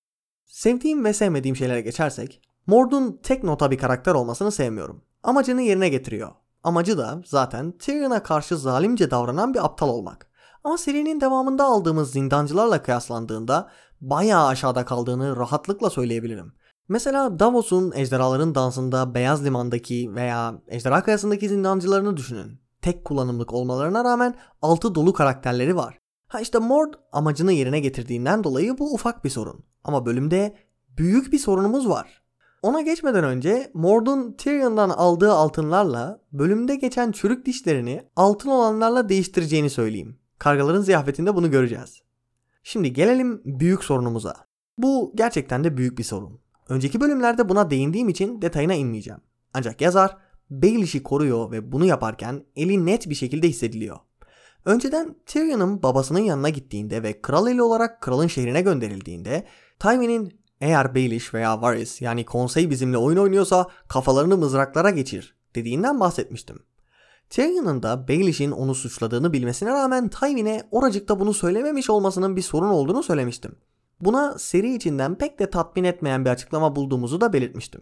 Sevdiğim ve sevmediğim şeylere geçersek, Mord'un tek nota bir karakter olmasını sevmiyorum. Amacını yerine getiriyor. Amacı da zaten Tyrion'a karşı zalimce davranan bir aptal olmak. Ama serinin devamında aldığımız zindancılarla kıyaslandığında bayağı aşağıda kaldığını rahatlıkla söyleyebilirim. Mesela Davos'un Ejderhaların Dansı'nda Beyaz Liman'daki veya Ejderha Kayası'ndaki zindancılarını düşünün. Tek kullanımlık olmalarına rağmen altı dolu karakterleri var. Ha işte Mord amacını yerine getirdiğinden dolayı bu ufak bir sorun. Ama bölümde büyük bir sorunumuz var. Ona geçmeden önce Mord'un Tyrion'dan aldığı altınlarla bölümde geçen çürük dişlerini altın olanlarla değiştireceğini söyleyeyim. Kargaların ziyafetinde bunu göreceğiz. Şimdi gelelim büyük sorunumuza. Bu gerçekten de büyük bir sorun. Önceki bölümlerde buna değindiğim için detayına inmeyeceğim. Ancak yazar Baelish'i koruyor ve bunu yaparken eli net bir şekilde hissediliyor. Önceden Tyrion'un babasının yanına gittiğinde ve kral eli olarak kralın şehrine gönderildiğinde Tywin'in eğer Baelish veya Varys yani konsey bizimle oyun oynuyorsa kafalarını mızraklara geçir dediğinden bahsetmiştim. Tyrion'un da Baelish'in onu suçladığını bilmesine rağmen Tywin'e oracıkta bunu söylememiş olmasının bir sorun olduğunu söylemiştim. Buna seri içinden pek de tatmin etmeyen bir açıklama bulduğumuzu da belirtmiştim.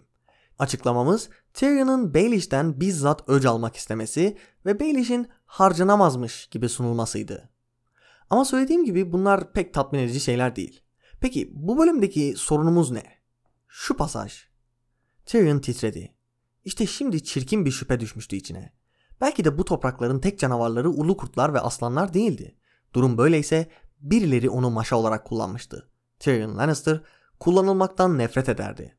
Açıklamamız Tyrion'un Baelish'ten bizzat öc almak istemesi ve Baelish'in harcanamazmış gibi sunulmasıydı. Ama söylediğim gibi bunlar pek tatmin edici şeyler değil. Peki bu bölümdeki sorunumuz ne? Şu pasaj. Tyrion titredi. İşte şimdi çirkin bir şüphe düşmüştü içine. Belki de bu toprakların tek canavarları ulu kurtlar ve aslanlar değildi. Durum böyleyse birileri onu maşa olarak kullanmıştı. Tyrion Lannister kullanılmaktan nefret ederdi.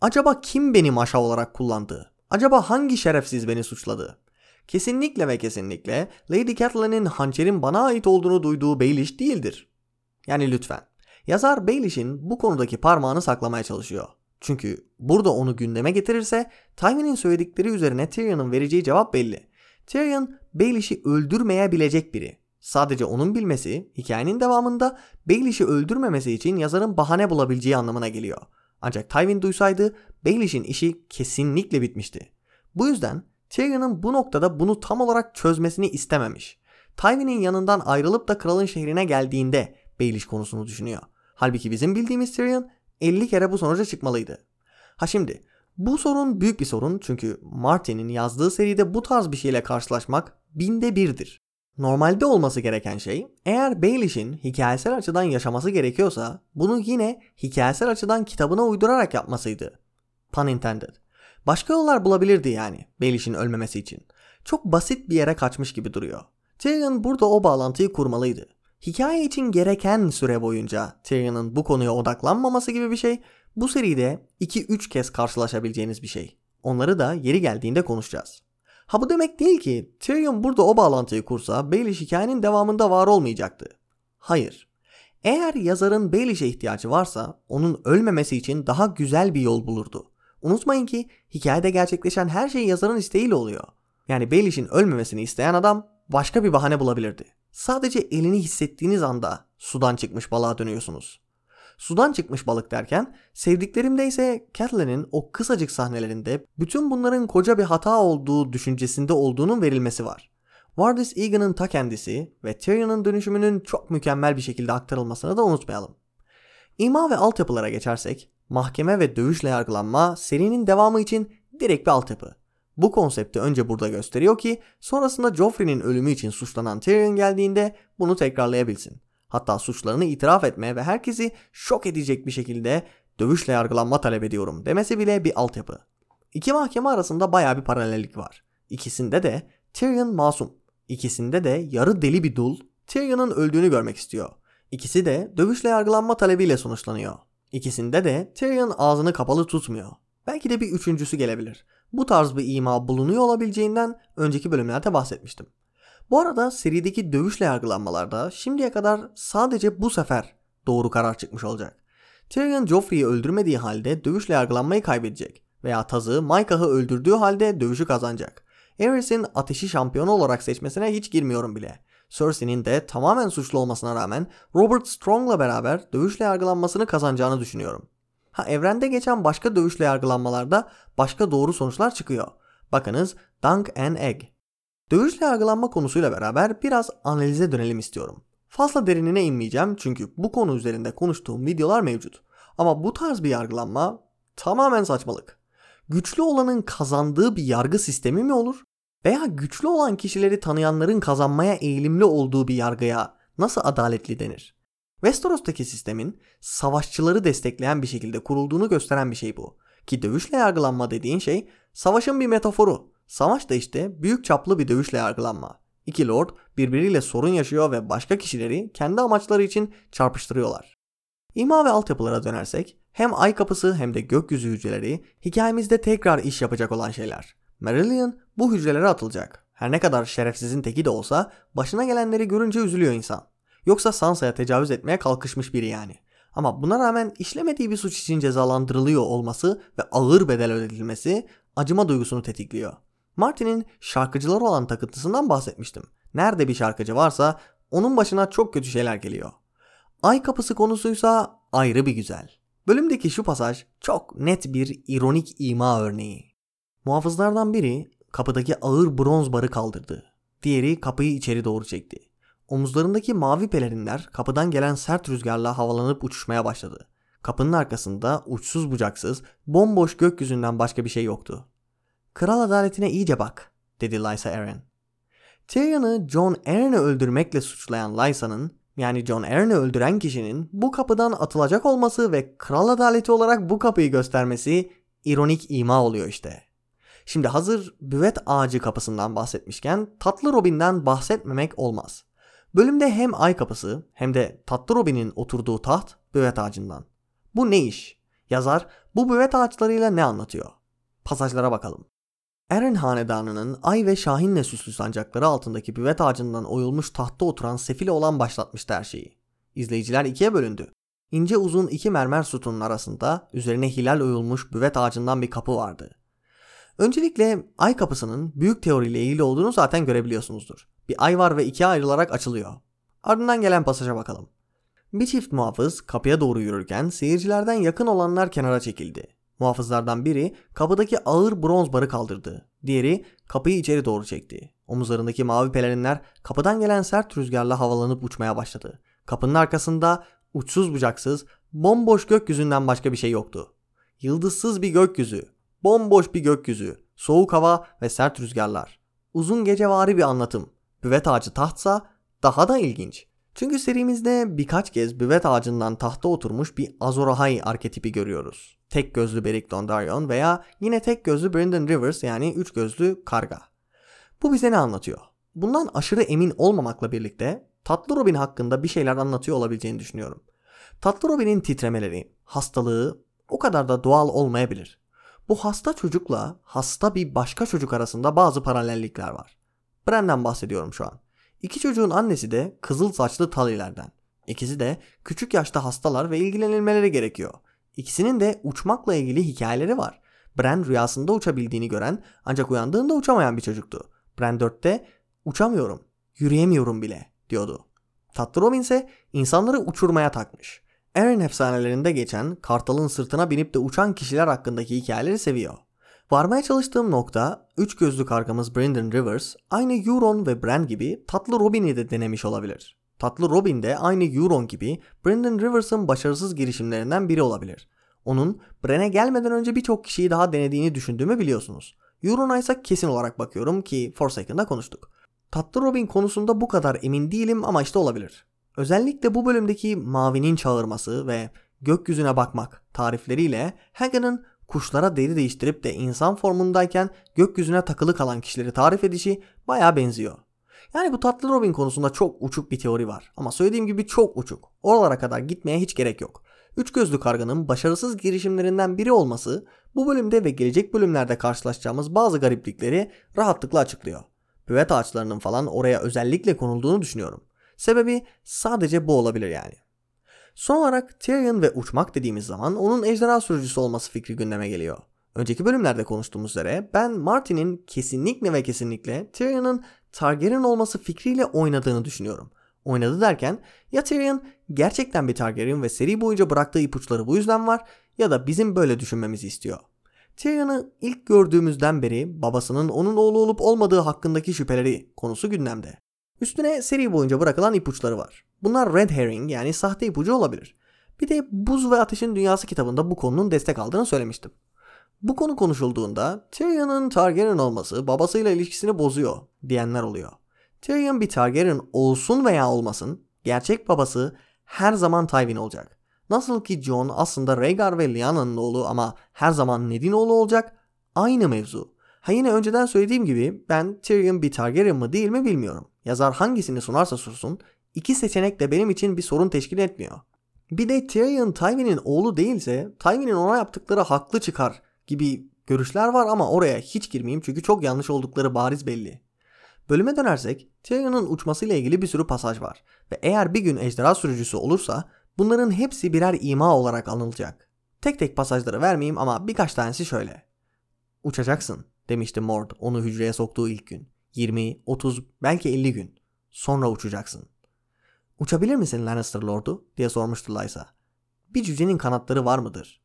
Acaba kim beni maşa olarak kullandı? Acaba hangi şerefsiz beni suçladı? Kesinlikle ve kesinlikle Lady Catelyn'in hançerin bana ait olduğunu duyduğu Baelish değildir. Yani lütfen. Yazar Baelish'in bu konudaki parmağını saklamaya çalışıyor. Çünkü burada onu gündeme getirirse Tywin'in söyledikleri üzerine Tyrion'un vereceği cevap belli. Tyrion Baelish'i öldürmeyebilecek biri. Sadece onun bilmesi hikayenin devamında Baelish'i öldürmemesi için yazarın bahane bulabileceği anlamına geliyor. Ancak Tywin duysaydı Baelish'in işi kesinlikle bitmişti. Bu yüzden Tyrion'un bu noktada bunu tam olarak çözmesini istememiş. Tywin'in yanından ayrılıp da kralın şehrine geldiğinde Baelish konusunu düşünüyor. Halbuki bizim bildiğimiz Tyrion 50 kere bu sonuca çıkmalıydı. Ha şimdi bu sorun büyük bir sorun çünkü Martin'in yazdığı seride bu tarz bir şeyle karşılaşmak binde birdir. Normalde olması gereken şey eğer Baelish'in hikayesel açıdan yaşaması gerekiyorsa bunu yine hikayesel açıdan kitabına uydurarak yapmasıydı. Pun intended. Başka yollar bulabilirdi yani Baelish'in ölmemesi için. Çok basit bir yere kaçmış gibi duruyor. Tyrion burada o bağlantıyı kurmalıydı. Hikaye için gereken süre boyunca Tyrion'un bu konuya odaklanmaması gibi bir şey bu seride 2-3 kez karşılaşabileceğiniz bir şey. Onları da yeri geldiğinde konuşacağız. Ha bu demek değil ki Tyrion burada o bağlantıyı kursa Baelish hikayenin devamında var olmayacaktı. Hayır. Eğer yazarın Baelish'e ihtiyacı varsa onun ölmemesi için daha güzel bir yol bulurdu. Unutmayın ki hikayede gerçekleşen her şey yazarın isteğiyle oluyor. Yani Baelish'in ölmemesini isteyen adam başka bir bahane bulabilirdi. Sadece elini hissettiğiniz anda sudan çıkmış balığa dönüyorsunuz. Sudan çıkmış balık derken sevdiklerimde ise Catelyn'in o kısacık sahnelerinde bütün bunların koca bir hata olduğu düşüncesinde olduğunun verilmesi var. Vardis Egan'ın ta kendisi ve Tyrion'un dönüşümünün çok mükemmel bir şekilde aktarılmasını da unutmayalım. İma ve altyapılara geçersek, mahkeme ve dövüşle yargılanma serinin devamı için direkt bir altyapı. Bu konsepti önce burada gösteriyor ki sonrasında Joffrey'nin ölümü için suçlanan Tyrion geldiğinde bunu tekrarlayabilsin. Hatta suçlarını itiraf etme ve herkesi şok edecek bir şekilde dövüşle yargılanma talep ediyorum demesi bile bir altyapı. İki mahkeme arasında baya bir paralellik var. İkisinde de Tyrion masum. İkisinde de yarı deli bir dul Tyrion'un öldüğünü görmek istiyor. İkisi de dövüşle yargılanma talebiyle sonuçlanıyor. İkisinde de Tyrion ağzını kapalı tutmuyor. Belki de bir üçüncüsü gelebilir. Bu tarz bir ima bulunuyor olabileceğinden önceki bölümlerde bahsetmiştim. Bu arada serideki dövüşle yargılanmalarda şimdiye kadar sadece bu sefer doğru karar çıkmış olacak. Tyrion Joffrey'i öldürmediği halde dövüşle yargılanmayı kaybedecek Veya tazı Maikah'ı öldürdüğü halde dövüşü kazanacak. Aerys'in ateşi şampiyonu olarak seçmesine hiç girmiyorum bile. Cersei'nin de tamamen suçlu olmasına rağmen Robert Strong'la beraber dövüşle yargılanmasını kazanacağını düşünüyorum. Ha evrende geçen başka dövüşle yargılanmalarda başka doğru sonuçlar çıkıyor. Bakınız Dunk and Egg. Dövüşle yargılanma konusuyla beraber biraz analize dönelim istiyorum. Fazla derinine inmeyeceğim çünkü bu konu üzerinde konuştuğum videolar mevcut. Ama bu tarz bir yargılanma tamamen saçmalık. Güçlü olanın kazandığı bir yargı sistemi mi olur? Veya güçlü olan kişileri tanıyanların kazanmaya eğilimli olduğu bir yargıya nasıl adaletli denir? Westeros'taki sistemin savaşçıları destekleyen bir şekilde kurulduğunu gösteren bir şey bu. Ki dövüşle yargılanma dediğin şey savaşın bir metaforu. Savaş da işte büyük çaplı bir dövüşle yargılanma. İki lord birbiriyle sorun yaşıyor ve başka kişileri kendi amaçları için çarpıştırıyorlar. İma ve altyapılara dönersek hem ay kapısı hem de gökyüzü hücreleri hikayemizde tekrar iş yapacak olan şeyler. Marillion bu hücrelere atılacak. Her ne kadar şerefsizin teki de olsa başına gelenleri görünce üzülüyor insan. Yoksa Sansa'ya tecavüz etmeye kalkışmış biri yani. Ama buna rağmen işlemediği bir suç için cezalandırılıyor olması ve ağır bedel ödedilmesi acıma duygusunu tetikliyor. Martin'in şarkıcılar olan takıntısından bahsetmiştim. Nerede bir şarkıcı varsa onun başına çok kötü şeyler geliyor. Ay kapısı konusuysa ayrı bir güzel. Bölümdeki şu pasaj çok net bir ironik ima örneği. Muhafızlardan biri kapıdaki ağır bronz barı kaldırdı. Diğeri kapıyı içeri doğru çekti. Omuzlarındaki mavi pelerinler kapıdan gelen sert rüzgarla havalanıp uçuşmaya başladı. Kapının arkasında uçsuz bucaksız, bomboş gökyüzünden başka bir şey yoktu. Kral adaletine iyice bak, dedi Lysa Arryn. Tyrion'u John Arryn'i öldürmekle suçlayan Lysa'nın, yani John Arryn'i öldüren kişinin bu kapıdan atılacak olması ve kral adaleti olarak bu kapıyı göstermesi ironik ima oluyor işte. Şimdi hazır büvet ağacı kapısından bahsetmişken tatlı Robin'den bahsetmemek olmaz. Bölümde hem ay kapısı hem de tatlı Robin'in oturduğu taht büvet ağacından. Bu ne iş? Yazar bu büvet ağaçlarıyla ne anlatıyor? Pasajlara bakalım. Eren hanedanının ay ve şahinle süslü sancakları altındaki büvet ağacından oyulmuş tahtta oturan sefile olan başlatmıştı her şeyi. İzleyiciler ikiye bölündü. İnce uzun iki mermer sütunun arasında üzerine hilal oyulmuş büvet ağacından bir kapı vardı. Öncelikle ay kapısının büyük teoriyle ilgili olduğunu zaten görebiliyorsunuzdur. Bir ay var ve ikiye ayrılarak açılıyor. Ardından gelen pasaja bakalım. Bir çift muhafız kapıya doğru yürürken seyircilerden yakın olanlar kenara çekildi. Muhafızlardan biri kapıdaki ağır bronz barı kaldırdı. Diğeri kapıyı içeri doğru çekti. Omuzlarındaki mavi pelerinler kapıdan gelen sert rüzgarla havalanıp uçmaya başladı. Kapının arkasında uçsuz bucaksız, bomboş gökyüzünden başka bir şey yoktu. Yıldızsız bir gökyüzü, bomboş bir gökyüzü, soğuk hava ve sert rüzgarlar. Uzun gecevari bir anlatım. Büvet ağacı tahtsa daha da ilginç. Çünkü serimizde birkaç kez büvet ağacından tahta oturmuş bir Azor Ahai arketipi görüyoruz. Tek gözlü Beric Dondarrion veya yine tek gözlü Brendan Rivers yani üç gözlü karga. Bu bize ne anlatıyor? Bundan aşırı emin olmamakla birlikte Tatlı Robin hakkında bir şeyler anlatıyor olabileceğini düşünüyorum. Tatlı Robin'in titremeleri, hastalığı o kadar da doğal olmayabilir. Bu hasta çocukla hasta bir başka çocuk arasında bazı paralellikler var. Bren'den bahsediyorum şu an. İki çocuğun annesi de kızıl saçlı Talilerden. İkisi de küçük yaşta hastalar ve ilgilenilmeleri gerekiyor. İkisinin de uçmakla ilgili hikayeleri var. Bran rüyasında uçabildiğini gören ancak uyandığında uçamayan bir çocuktu. Bran 4'te uçamıyorum, yürüyemiyorum bile diyordu. Tatlı Robin ise insanları uçurmaya takmış. Eren efsanelerinde geçen kartalın sırtına binip de uçan kişiler hakkındaki hikayeleri seviyor. Varmaya çalıştığım nokta, üç gözlü kargamız Brandon Rivers aynı Euron ve Bran gibi tatlı Robin'i de denemiş olabilir. Tatlı Robin de aynı Euron gibi Brandon Rivers'ın başarısız girişimlerinden biri olabilir. Onun Bran'e gelmeden önce birçok kişiyi daha denediğini düşündüğümü biliyorsunuz. Euron'a ise kesin olarak bakıyorum ki Forsaken'da konuştuk. Tatlı Robin konusunda bu kadar emin değilim ama işte olabilir. Özellikle bu bölümdeki mavinin çağırması ve gökyüzüne bakmak tarifleriyle Hagen'ın kuşlara deri değiştirip de insan formundayken gökyüzüne takılı kalan kişileri tarif edişi baya benziyor. Yani bu tatlı Robin konusunda çok uçuk bir teori var. Ama söylediğim gibi çok uçuk. Oralara kadar gitmeye hiç gerek yok. Üç gözlü karganın başarısız girişimlerinden biri olması bu bölümde ve gelecek bölümlerde karşılaşacağımız bazı gariplikleri rahatlıkla açıklıyor. Büvet ağaçlarının falan oraya özellikle konulduğunu düşünüyorum. Sebebi sadece bu olabilir yani. Son olarak Tyrion ve uçmak dediğimiz zaman onun ejderha sürücüsü olması fikri gündeme geliyor. Önceki bölümlerde konuştuğumuz üzere ben Martin'in kesinlikle ve kesinlikle Tyrion'un Targaryen olması fikriyle oynadığını düşünüyorum. Oynadı derken ya Tyrion gerçekten bir Targaryen ve seri boyunca bıraktığı ipuçları bu yüzden var ya da bizim böyle düşünmemizi istiyor. Tyrion'u ilk gördüğümüzden beri babasının onun oğlu olup olmadığı hakkındaki şüpheleri konusu gündemde. Üstüne seri boyunca bırakılan ipuçları var. Bunlar red herring yani sahte ipucu olabilir. Bir de Buz ve Ateşin Dünyası kitabında bu konunun destek aldığını söylemiştim. Bu konu konuşulduğunda Tyrion'un Targaryen olması babasıyla ilişkisini bozuyor diyenler oluyor. Tyrion bir Targaryen olsun veya olmasın gerçek babası her zaman Tywin olacak. Nasıl ki Jon aslında Rhaegar ve Lyanna'nın oğlu ama her zaman Ned'in oğlu olacak. Aynı mevzu. Ha yine önceden söylediğim gibi ben Tyrion bir Targaryen mı değil mi bilmiyorum. Yazar hangisini sunarsa sunsun iki seçenek de benim için bir sorun teşkil etmiyor. Bir de Tyrion Tywin'in oğlu değilse Tywin'in ona yaptıkları haklı çıkar gibi görüşler var ama oraya hiç girmeyeyim çünkü çok yanlış oldukları bariz belli. Bölüme dönersek Tyrion'un uçmasıyla ilgili bir sürü pasaj var ve eğer bir gün ejderha sürücüsü olursa bunların hepsi birer ima olarak anılacak. Tek tek pasajları vermeyeyim ama birkaç tanesi şöyle. Uçacaksın demişti Mord onu hücreye soktuğu ilk gün. 20, 30 belki 50 gün. Sonra uçacaksın. Uçabilir misin Lannister Lord'u diye sormuştu Lysa. Bir cücenin kanatları var mıdır?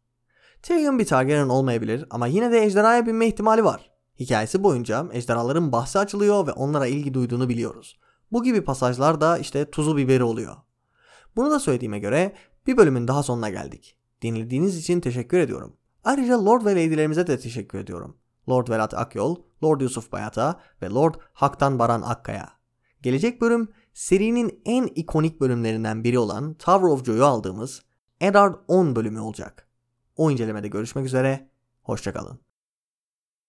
Tyrion bir Targaryen olmayabilir ama yine de ejderhaya binme ihtimali var. Hikayesi boyunca ejderhaların bahsi açılıyor ve onlara ilgi duyduğunu biliyoruz. Bu gibi pasajlar da işte tuzu biberi oluyor. Bunu da söylediğime göre bir bölümün daha sonuna geldik. Dinlediğiniz için teşekkür ediyorum. Ayrıca Lord ve Lady'lerimize de teşekkür ediyorum. Lord Velat Akyol, Lord Yusuf Bayata ve Lord Haktan Baran Akkaya. Gelecek bölüm serinin en ikonik bölümlerinden biri olan Tower of Joy'u aldığımız Eddard 10 bölümü olacak. O incelemede görüşmek üzere, hoşçakalın.